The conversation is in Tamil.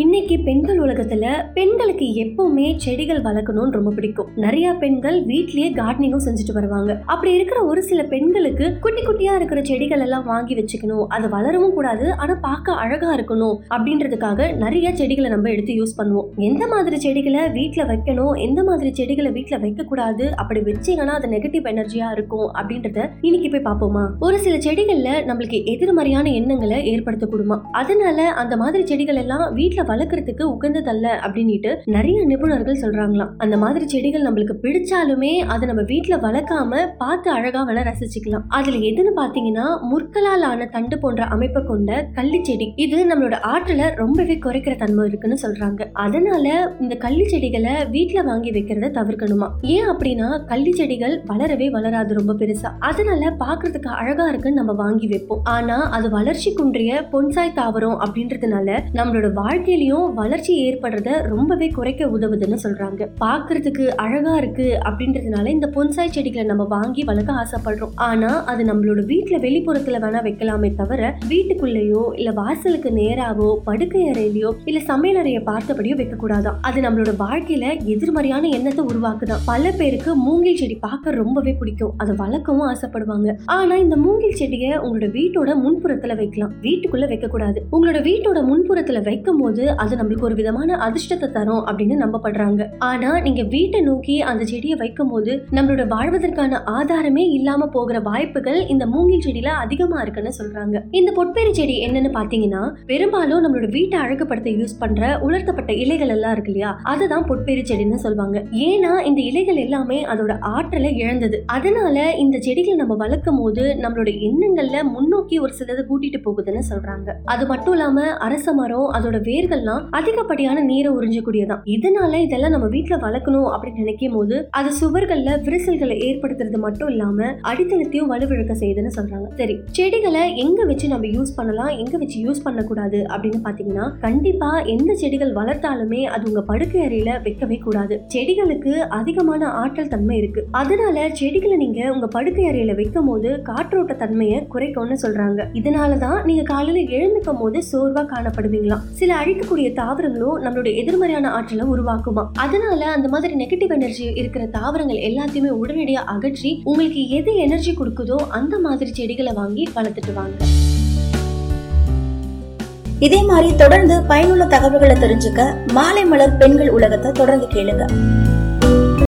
இன்னைக்கு பெண்கள் உலகத்துல பெண்களுக்கு எப்பவுமே செடிகள் வளர்க்கணும்னு ரொம்ப பிடிக்கும். நிறைய பெண்கள் வீட்லயே கார்டனிங்கும் செஞ்சுட்டு வருவாங்க. அப்படி இருக்கிற ஒரு சில பெண்களுக்கு குட்டி குட்டியா இருக்கிற செடிகள் எல்லாம் வாங்கி வச்சுக்கணும். அது வளரவும் கூடாது ஆனா பார்க்க அழகா இருக்கணும் அப்படின்றதுக்காக நிறைய செடிகளை நம்ம எடுத்து யூஸ் பண்ணுவோம். எந்த மாதிரி செடிகளை வீட்டுல வைக்கணும் எந்த மாதிரி செடிகளை வீட்டுல வைக்க கூடாது அப்படி வச்சீங்கன்னா அது நெகட்டிவ் எனர்ஜியா இருக்கும் அப்படின்றத இன்னைக்கு போய் பார்ப்போமா? ஒரு சில செடிகள்ல நம்மளுக்கு எதிர்மறையான எண்ணங்களை ஏற்படுத்தக்கூடுமா? அதனால அந்த மாதிரி செடிகள் எல்லாம் வீட்டுல வளர்க்கறதுக்கு உகந்ததல்ல அப்படின்னுட்டு நிறைய நிபுணர்கள் சொல்றாங்களாம். அந்த மாதிரி செடிகள் நம்மளுக்கு பிடிச்சாலுமே அதை நம்ம வீட்டில் வளர்க்காம பார்த்து அழகா வள ரசிச்சுக்கலாம். அதுல எதுன்னு பாத்தீங்கன்னா முற்களால் ஆன தண்டு போன்ற அமைப்பை கொண்ட கள்ளி செடி. இது நம்மளோட ஆற்றலை ரொம்பவே குறைக்கிற தன்மை இருக்குன்னு சொல்றாங்க. அதனால இந்த கள்ளி செடிகளை வீட்டில் வாங்கி வைக்கிறத தவிர்க்கணுமா? ஏன் அப்படின்னா கள்ளி செடிகள் வளரவே வளராது ரொம்ப பெருசா. அதனால பாக்குறதுக்கு அழகா இருக்குன்னு நம்ம வாங்கி வைப்போம். ஆனா அது வளர்ச்சி குன்றிய பொன்சாய் தாவரம் அப்படின்றதுனால நம்மளோட வாழ்க்கையிலயும் வளர்ச்சி ஏற்படுறத ரொம்பவே குறைக்க உதவுதுன்னு சொல்றாங்க. பார்க்கறதுக்கு அழகா இருக்கு அப்படின்றதுனால இந்த பொன்சாய் செடிகளை நம்ம வாங்கி வளர்க்க ஆசைப்படுறோம். ஆனா அது நம்மளோட வீட்டுல வெளிப்புறத்துல வேணா வைக்கலாமே தவிர வீட்டுக்குள்ளேயோ இல்ல வாசலுக்கு நேராவோ படுக்கை அறையிலயோ இல்ல சமையல் அறையை பார்த்தபடியோ வைக்க கூடாதான் அது நம்மளோட வாழ்க்கையில எதிர்மறையான எண்ணத்தை உருவாக்குதான். பல பேருக்கு மூங்கில் செடி பார்க்க ரொம்பவே பிடிக்கும். அதை வளர்க்கவும் ஆசைப்படுவாங்க. ஆனா இந்த மூங்கில் செடியை உங்களோட வீட்டோட முன்புறத்துல வைக்கலாம். வீட்டுக்குள்ள வைக்க கூடாது உங்களோட வீட்டோட முன்புறத்துல வைக்கும் போது அது நம்மளுக்கு ஒரு விதமான அதிர்ஷ்டத்தை தரும் அப்படின்னு நம்பப்படுறாங்க. ஆனா நீங்க வீட்டை நோக்கி அந்த செடியை வைக்கும் போது நம்மளோட வாழ்வதற்கான ஆதாரமே இல்லாம போகிற வாய்ப்புகள் இந்த மூங்கில் செடியில அதிகமா இருக்குன்னு சொல்றாங்க. இந்த பொட்பேரி செடி என்னன்னு பாத்தீங்கன்னா பெரும்பாலும் நம்மளோட வீட்டை அழகுபடுத்த யூஸ் பண்ற உலர்த்தப்பட்ட இலைகள் எல்லாம் இருக்கு இல்லையா? அதுதான் பொற்பேரி செடின்னு சொல்லுவாங்க ஏன்னா இந்த இலைகள் எல்லாமே அதோட ஆற்றலை இழந்தது. அதனால இந்த செடிகளை நம்ம வளர்க்கும் போது நம்மளோட எண்ணங்கள்ல முன்னோக்கி ஒரு சிலது கூட்டிட்டு போகுதுன்னு சொல்றாங்க. அது மட்டும் இல்லாம அரச மரம் அதோட வேர்கள் வேர்கள்லாம் அதிகப்படியான நீரை உறிஞ்சக்கூடியதான் இதனால இதெல்லாம் நம்ம வீட்டுல வளர்க்கணும் அப்படின்னு நினைக்கும் போது அது சுவர்கள்ல விரிசல்களை ஏற்படுத்துறது மட்டும் இல்லாம அடித்தளத்தையும் வலுவிழக்க செய்யுதுன்னு சொல்றாங்க. சரி செடிகளை எங்க வச்சு நம்ம யூஸ் பண்ணலாம் எங்க வச்சு யூஸ் பண்ணக்கூடாது அப்படின்னு பாத்தீங்கன்னா கண்டிப்பா எந்த செடிகள் வளர்த்தாலுமே அது உங்க படுக்கை அறையில வைக்கவே கூடாது. செடிகளுக்கு அதிகமான ஆற்றல் தன்மை இருக்கு. அதனால செடிகளை நீங்க உங்க படுக்கை அறையில வைக்கும் போது காற்றோட்ட தன்மையை குறைக்கும்னு சொல்றாங்க. இதனாலதான் நீங்க காலையில எழுந்துக்கும் போது சோர்வா காணப்படுவீங்களாம். சில இருக்கக்கூடிய தாவரங்களும் நம்மளுடைய எதிர்மறையான ஆற்றலை உருவாக்குமா? அதனால அந்த மாதிரி நெகட்டிவ் எனர்ஜி இருக்கிற தாவரங்கள் எல்லாத்தையுமே உடனடியா அகற்றி உங்களுக்கு எது எனர்ஜி கொடுக்குதோ அந்த மாதிரி செடிகளை வாங்கி வளர்த்துட்டு வாங்க. இதே மாதிரி தொடர்ந்து பயனுள்ள தகவல்களை தெரிஞ்சுக்க மாலை மலர் பெண்கள் உலகத்தை தொடர்ந்து கேளுங்க.